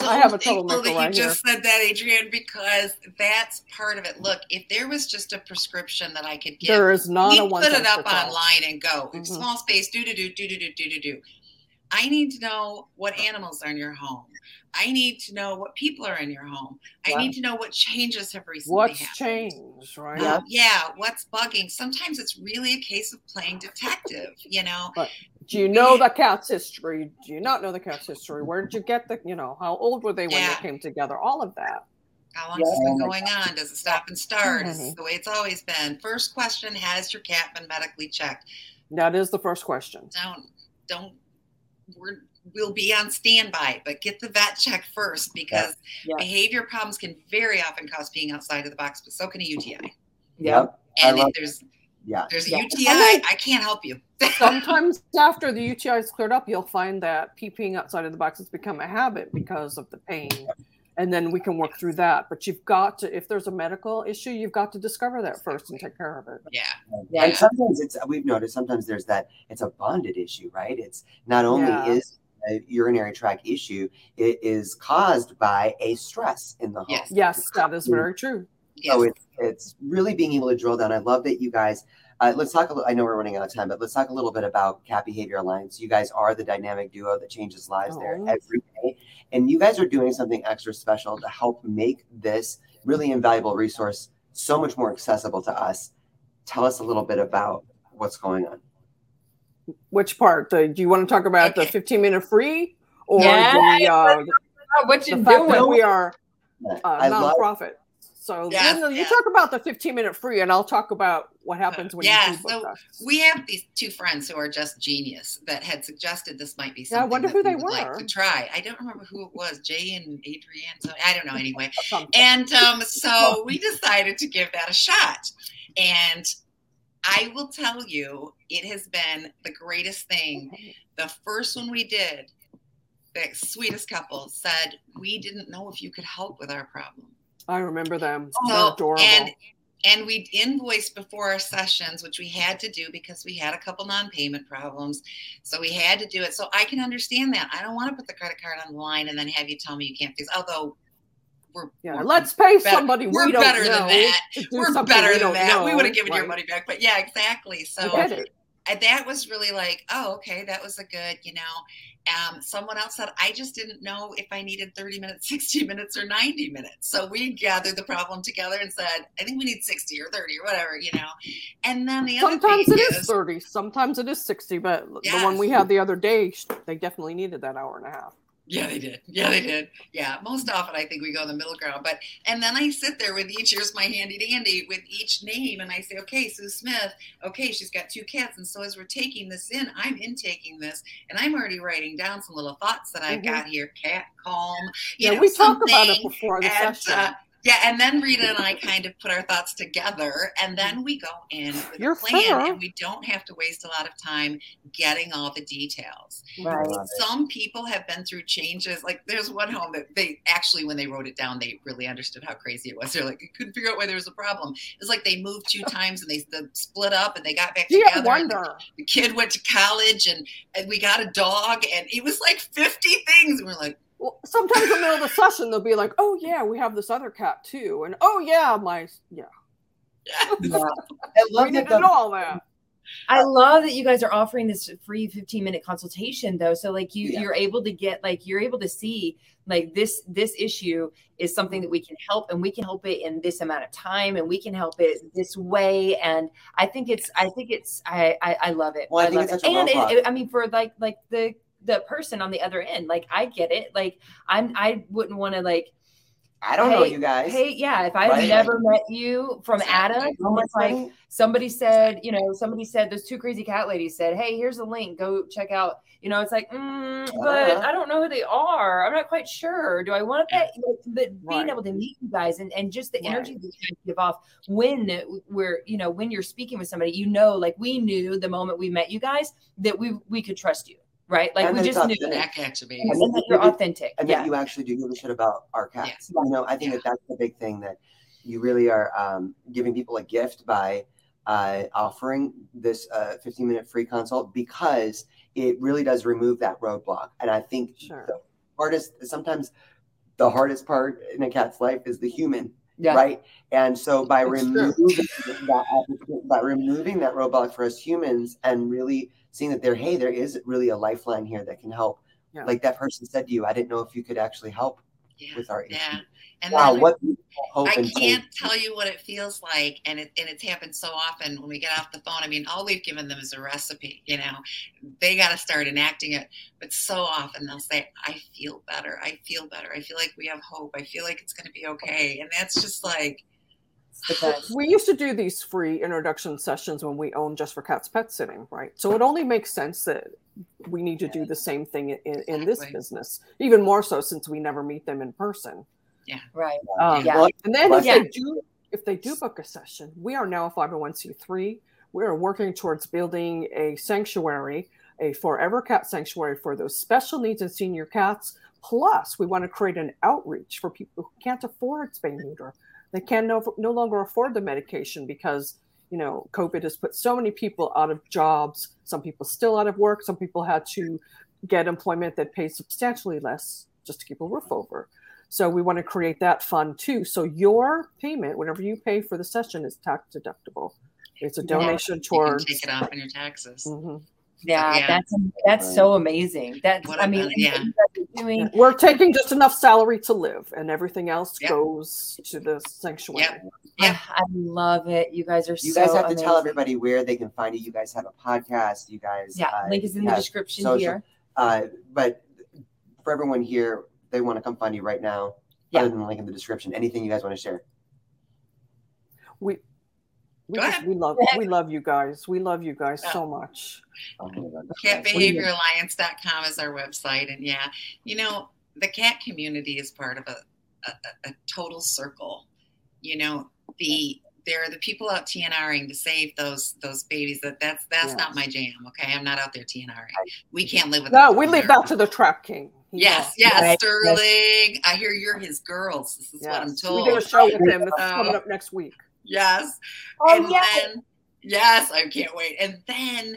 so I have a troublemaker that you right just said that, Adrian, because that's part of it. Look, if there was just a prescription that I could get, there is not a one. Put it up online and go mm-hmm. small space. Do do do do do do do do. I need to know what animals are in your home. I need to know what people are in your home. I wow. need to know what changes have recently what's happened. changed, right? Uh, yeah, what's bugging? Sometimes it's really a case of playing detective, you know. But, do you know <laughs> the cat's history? Do you not know the cat's history? Where did you get the, you know, how old were they when Yeah. they came together? All of that. how long Yeah. has this been going on does it stop and start is Mhm. this the way it's always been first question has your cat been medically checked That is the first question. don't don't we're we'll be on standby but get the vet check first because Yeah. behavior problems can very often cause being outside of the box but so can a uti Yeah. I and if love- there's yeah. there's a Yeah. uti And then- i can't help you <laughs> Sometimes after the UTI is cleared up, you'll find that peeing outside of the box has become a habit because of the pain and then we can work through that. But you've got to, if there's a medical issue, you've got to discover that first and take care of it. Yeah. Yeah. And sometimes it's we've noticed sometimes there's that it's a bonded issue, right? It's not only Yeah. is a urinary tract issue, it is caused by a stress in the home. Yes. Yes, that is very true. Yes. So it's it's really being able to drill down. I love that you guys. Uh, let's talk a little. I know we're running out of time, but let's talk a little bit about Cat Behavior Alliance. You guys are the dynamic duo that changes lives there Oh. every day, and you guys are doing something extra special to help make this really invaluable resource so much more accessible to us. Tell us a little bit about what's going on. Which part? The, do you want to talk about the 15 minute free or Yeah, the, uh, what you the fact doing? that we are Yeah, uh, I love nonprofit? So Yes, Linda, you talk about the 15 minute free, and I'll talk about what happens when Yeah, you do so us. we have these two friends who are just genius that had suggested this might be something. Yeah, I wonder who we they would like were. to try. I don't remember who it was, Jay and Adrienne. So I don't know anyway. <laughs> And um, <laughs> so we decided to give that a shot. And I will tell you, it has been the greatest thing. The first one we did, the sweetest couple said, We didn't know if you could help with our problem. I remember them. They're oh, So adorable. and and we invoiced before our sessions, which we had to do because we had a couple non-payment problems. So we had to do it. So I can understand that. I don't want to put the credit card on the line and then have you tell me you can't fix. Although we're yeah, we're, let's pay better- somebody we're we don't better know than that. we're better than that. we would have given your money back. But yeah, exactly. So I get it. and that was really like, oh, okay, that was a good, you know. Um, someone else said, I just didn't know if I needed 30 minutes, <laughs> 60 minutes, or 90 minutes. So we gathered the problem together and said, I think we need 60 or 30 or whatever, you know. And then the other Sometimes it is 30, sometimes it is 60, but the one we had the other day, they definitely needed that hour and a half. Yeah, they did. Yeah, they did. Yeah, most often I think we go the middle ground. But and then I sit there with each. Here's my handy dandy with each name, and I say, okay, Sue Smith. Okay, she's got two cats, and so as we're taking this in, I'm intaking this, and I'm already writing down some little thoughts that I've Mhm. got here. Cat, calm. You Yeah, know, we talk about it before the And, session. uh, yeah, and then Rita and I kind of put our thoughts together, and then we go in with You're a plan, fair. and we don't have to waste a lot of time getting all the details Right. love it. some people have been through changes. Like there's one home that they actually, when they wrote it down, they really understood how crazy it was. They're like, I couldn't figure out why there was a problem. It's like they moved two <laughs> times and they, they split up and they got back Gee, together. and wonder. The kid went to college and, and we got a dog and it was like 50 things. And we're like, Well, sometimes in the middle of the session, they'll be like, oh, yeah, we have this other cat too. And oh, yeah, my, yeah, yeah. Yeah. <laughs> I we love need that to the, know all that. I love that you guys are offering this free 15 minute consultation though. So like you Yeah. you're able to get like you're able to see like this this issue is something that we can help and we can help it in this amount of time and we can help it this way. And I think it's I think it's I I, I love it. Well, I think love it's it. such a and it, it- I mean for like like the the person on the other end, like I get it. Like I'm I wouldn't want to like I don't know you guys. Hey, yeah, if I've Right. never met you from. Adam, it's like somebody said, you know, somebody said those two crazy cat ladies said, "Hey, here's a link. Go check out." You know, it's like, mm, but Uh-huh. I don't know who they are. I'm not quite sure. Do I want to pay? But being Right. able to meet you guys and, and just the Right. energy that you give off when we're, you know, when you're speaking with somebody, you know, like we knew the moment we met you guys that we we could trust you, right? Like And we that it's just knew authentic. Back activated. and And that that you're authentic. and yeah. that you actually do give a shit about our cats. Yes. You know, I think Yeah. that that's the big thing that you really are um, giving people a gift by uh, offering this uh, 15 minute free consult because it really does remove that roadblock. And I think Sure. the hardest, sometimes the hardest part in a cat's life is the human, yeah. right? And so by It's removing that by removing that roadblock for us humans and really seeing that there, hey, there is really a lifeline here that can help. Yeah. Like that person said to you, I didn't know if you could actually help Yeah. with our issue. Yeah. And Wow, what hope I and can't faith. tell you what it feels like, and it and it's happened so often when we get off the phone. I mean, all we've given them is a recipe. You know, they got to start enacting it. But so often they'll say, "I feel better. I feel better. I feel like we have hope. I feel like it's going to be okay." And that's just like, It's the best. We used to do these free introduction sessions when we owned Just for Cats pet sitting, right? So it only makes sense that we need to do the same thing in, in this Exactly. business, even more so since we never meet them in person. Yeah, right. Um, Yeah. And then if Yeah. they do if they do book a session, we are now a 501c3. We are working towards building a sanctuary, a forever cat sanctuary for those special needs and senior cats Plus, we want to create an outreach for people who can't afford spay neuter. They can no, no longer afford the medication because you know COVID has put so many people out of jobs. Some people still out of work. Some people had to get employment that pays substantially less just to keep a roof over. So we want to create that fund too. So your payment, whatever you pay for the session, is tax deductible. It's a donation You can towards. take it off in your taxes. Mhm. Yeah, Yeah. that's that's so amazing. That's What I a- mean, yeah. what you guys are doing. We're taking just enough salary to live, and everything else Yep. goes to the sanctuary. Yep. Yep. I love it. You guys are so You so guys have to tell everybody where they can find you. You guys have a podcast. You guys, Yeah, uh, link is in the description social- here. Uh, but for everyone here, they want to come find you right now. Yeah. Other than the link in the description, anything you guys want to share? We we just, we love we love you guys. We love you guys so much. My God. catbehavioralliance.com is our website and yeah you know the cat community is part of a, a, a total circle you know the there are the people out TNRing to save those those babies that that's that's not my jam okay i'm not out there TNRing we can't live with No, we leave that to the trap king. He yes yes Right. I hear you're his girls this is what i'm Yes. told We did a show with him. This is coming up next week. Yes Oh and yeah. then yes i can't wait and then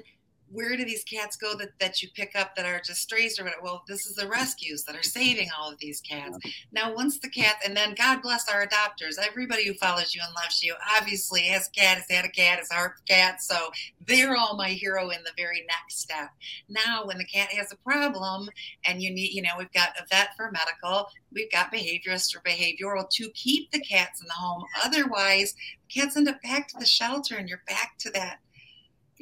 where do these cats go that, that you pick up that are just strays or whatever? Well this is the rescues that are saving all of these cats. Now once the cat and then god bless our adopters. Everybody who follows you and loves you obviously has a cat has had a cat has heart cat so they're all my hero in the very next step. Now when the cat has a problem and you need you know we've got a vet for medical we've got behaviorist or behavioral to keep the cats in the home. Otherwise cats end up back to the shelter and you're back to that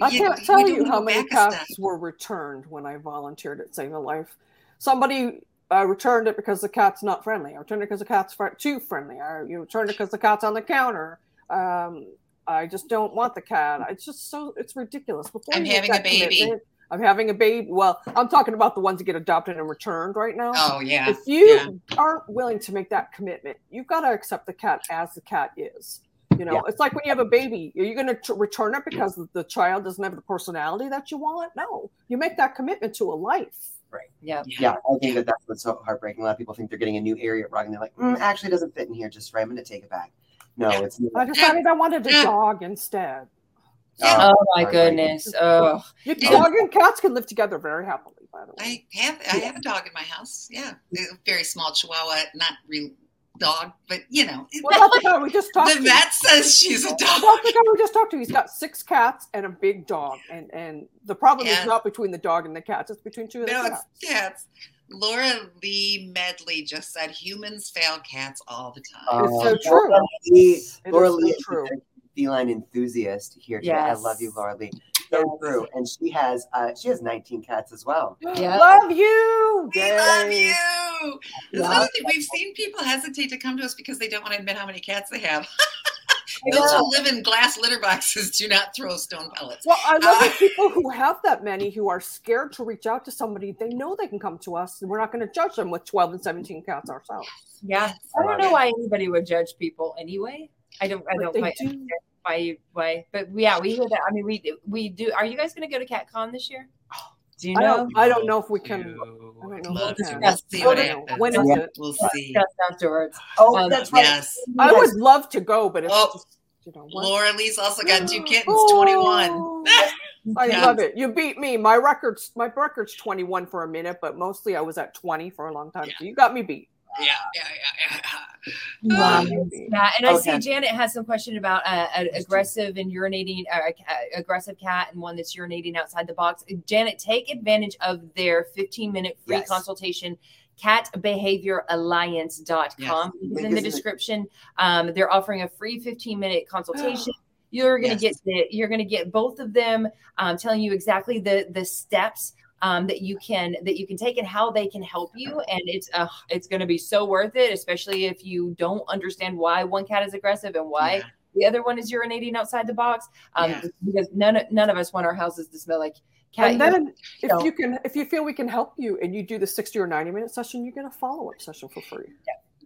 I you- can't tell you how many cats were returned when I volunteered at Save a Life. Somebody uh, returned it because the cat's not friendly. I returned it because the cat's fr- too friendly. I you returned it because the cat's on the counter. Um, I just don't want the cat. It's just so it's ridiculous. Before I'm having a baby. I'm having a baby. Well, I'm talking about the ones that get adopted and returned right now. oh yeah if you yeah. aren't willing to make that commitment, you've got to accept the cat as the cat is. You know, Yeah. it's like when you have a baby. Are you going to return it because the child doesn't have the personality that you want? No, you make that commitment to a life. Right. Yeah. Yeah, I think that that's what's so heartbreaking. A lot of people think they're getting a new area rug, and they're like, mm, actually, it doesn't fit in here just right. I'm going to take it back. No, it's I decided I wanted a dog instead. Yeah. Oh my goodness. Oh. Your Yeah. dog and cats can live together very happily, by the way. I have I have a dog in my house. Yeah, a very small Chihuahua, not real dog, but you know, What about the <laughs> guy we just talked the to? vet says she's a What dog. about the guy we just talked to? He's got six cats and a big dog, and and the problem Yeah. is not between the dog and the cats; it's between two of the No, cats. it's cats. Laura Lee Medley just said humans fail cats all the time. Oh, It's so true. Laura Lee, Laura Lee is true. feline enthusiast here today. I love you, Laura Lee. So Yes. true. And she has uh, she has 19 cats as well. <gasps> Yeah. Love you. we love you. Yeah. We've seen people hesitate to come to us because they don't want to admit how many cats they have. <laughs> Those know. who live in glass litter boxes do not throw stone pellets. Well, I love Uh, the people who have that many who are scared to reach out to somebody. They know they can come to us, and we're not going to judge them with 12 and 17 cats ourselves. Yeah. I don't know why anybody would judge people anyway. I don't I don't they quite do. understand why why but yeah, we hear that. I mean we do- we do are you guys gonna go to CatCon this year? Do you I know? don't, I don't know if we can. I don't know Love if we to. can. We'll see what happens. When is Yeah. it? We'll see. Just afterwards. Oh, Um, that's right. Yes. I would love to go, but it's Oh. just, you know, what? Laura Lee's also got two kittens, 21. Oh, <laughs> I Yeah. love it. You beat me. My record's my record's 21 for a minute, but mostly I was at 20 for a long time. Yeah. So you got me beat. Yeah, yeah, yeah, yeah. Wow. Um, Yeah, and I see Janet has some question about uh, an aggressive and urinating, uh, aggressive cat and one that's urinating outside the box. Janet, take advantage of their 15 minute free Yes. consultation. Catbehavioralliance.com Yes. is Link in the is in the- description. Um, they're offering a free 15 minute consultation. <gasps> You're gonna Yes. get the, you're gonna get both of them um, telling you exactly the the steps um, that you can that you can take and how they can help you and it's uh, it's going to be so worth it especially if you don't understand why one cat is aggressive and why Yeah. the other one is urinating outside the box um, Yeah. because none of, none of us want our houses to smell like cat and then if So- you can if you feel we can help you and you do the 60 or 90 minute session, you get a follow-up session for free.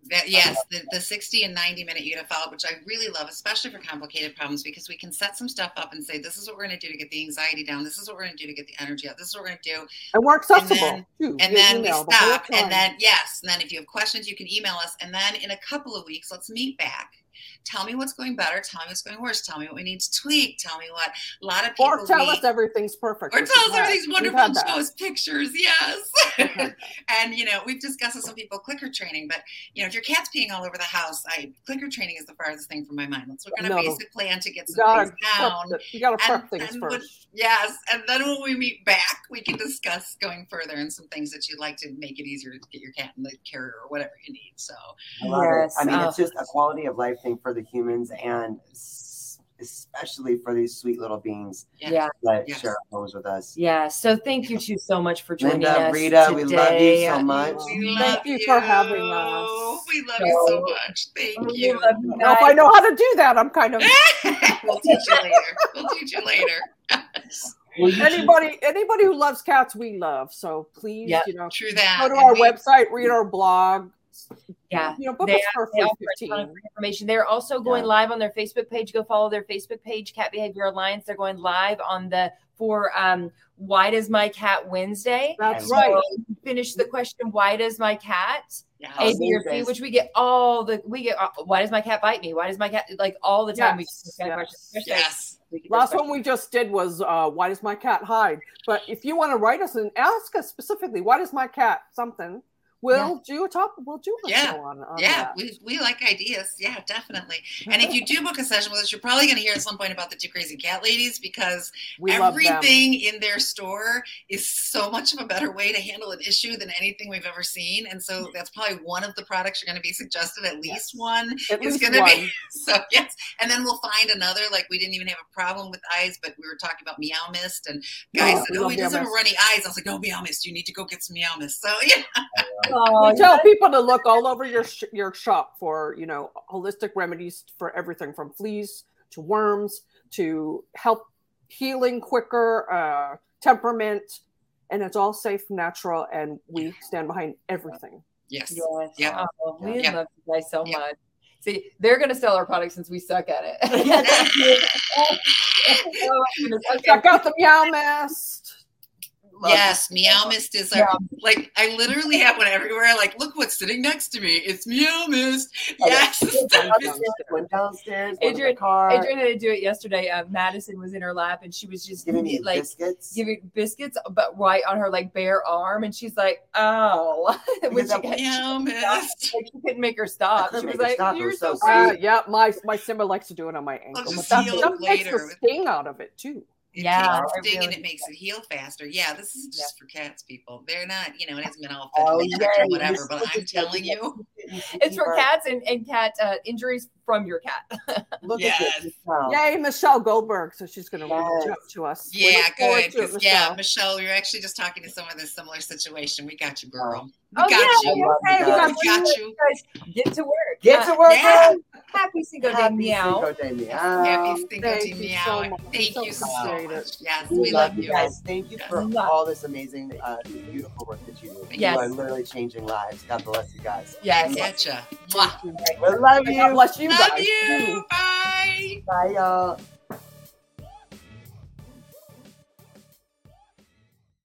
That, yes, the, the 60 and 90 minute to follow, which I really love, especially for complicated problems, because we can set some stuff up and say, this is what we're going to do to get the anxiety down. This is what we're going to do to get the energy out. This is what we're going to do. And we're accessible then- too. And then we email the stop. And then, yes. And then if you have questions, you can email us. And then in a couple of weeks, let's meet back. Tell me what's going better. Tell me what's going worse. Tell me what we need to tweak. Tell me what a lot of people or tell read. us everything's perfect. Or tell us nice. everything's wonderful had show us pictures. <laughs> Yes. And you know, we've discussed with some people clicker training, but you know, if your cat's peeing all over the house, I clicker training is the farthest thing from my mind. Let's work on No. a basic plan to get some gotta things down. the- you gotta prep And things then when- first. Yes, and then when we meet back, we can discuss going further and some things that you'd like to make it easier to get your cat in the carrier or whatever you need. So I love Yes, it. I mean, oh. it's um, just a quality of life thing for the humans and especially for these sweet little beings yeah. Yeah. that Yes. share homes with us. Yeah. So thank you two so much for joining Linda, us. Rita, we love you so much. We Thank love you for having us. We love you so So- much. Thank We you. love you Now, if. I know how to do that, I'm kind of <laughs> we'll teach you later. We'll teach you later. <laughs> Well, you should- anybody anybody who loves cats we love. So please, Yeah. you know, True that. go to And our we- website, read our blog. Yeah. You know, book they, us for they offer a ton of information. They're also going Yeah. live on their Facebook page. Go follow their Facebook page, Cat Behavior Alliance. They're going live on the for um Why Does My Cat Wednesday. That's So, right. Finish the question, Why does my cat? Yeah. A, B, or C, which we get all the we get. uh, Why does my cat bite me? Why does my cat like all the time? we Yes, get this yes. question. Yes. get Last question. one we just did was uh, why does my cat hide? But if you want to write us and ask us specifically, why does my cat something? We'll do a top. We'll do a Yeah. show on, on Yeah, that. we, we like ideas. Yeah, definitely. And if you <laughs> do book a session with us, you're probably going to hear at some point about the two crazy cat ladies because we everything in their store is so much of a better way to handle an issue than anything we've ever seen. And so that's probably one of the products you're going to be suggested. At least Yes. one At is going to be. <laughs> So yes, and then we'll find another. Like we didn't even have a problem with eyes, but we were talking about Meow Mist, and guys Yeah, said, "Oh, he doesn't have runny eyes." I was like, "No, Meow Mist. You need to go get some Meow Mist." So <laughs> yeah, Oh, we tell people to look all over your sh- your shop for you know holistic remedies for everything from fleas to worms to help healing quicker, uh, temperament, and it's all safe, natural, and we stand behind everything. yes, Yes. Yeah. Oh, we Yeah. love you guys so Yeah. much. See, they're going to sell our product since we suck at it. <laughs> <laughs> oh. Okay. Check out the Meow Mist. Love Yes, Meow Mist is our, like I literally have one everywhere. Like, look what's sitting next to me. It's Meow Mist. Yes. Upstairs, Went <laughs> downstairs, went Adrian- Adrian had to do it yesterday. Uh, Madison was in her lap and she was just giving me like biscuits. giving biscuits, but right on her like bare arm, and she's like, "Oh," <laughs> when she, that- got- Meow Mist. like, she couldn't make her stop. She was like, stop. "You're was so so sweet." Uh, yeah, my my Simba likes to do it on my ankle, just but that, heal that it takes the sting out of it too. It Yeah, the and it makes it heal faster. Yeah, this is just for cats, people. They're not, you know, it hasn't been all Oh, yeah, or whatever, but I'm <laughs> telling you <laughs> you, It's for cats and, and cat uh, injuries from your cat. <laughs> Look Yes. at this. Wow. Yay, Michelle Goldberg! So she's going to reach Yes. out to us. Yeah, good. to it, 'cause, yeah, Michelle. Michelle, you're actually just talking to someone in a similar situation. We got you, girl. We oh got yeah, you. okay, we got. We got you. Guys, get to work. Get to work, Yeah. girl. Happy Cinco de Happy Meow. Cinco de Meow. Happy Cinco de you Meow. so. Thank you so appreciate much. it. Yes, We, we love you guys. guys. Thank you for Yes. all this amazing, uh, beautiful work that you do. Yes. You are literally changing lives. God bless you guys. Yes. Getcha. We love God you. bless you Love guys. you. Bye. Bye, y'all.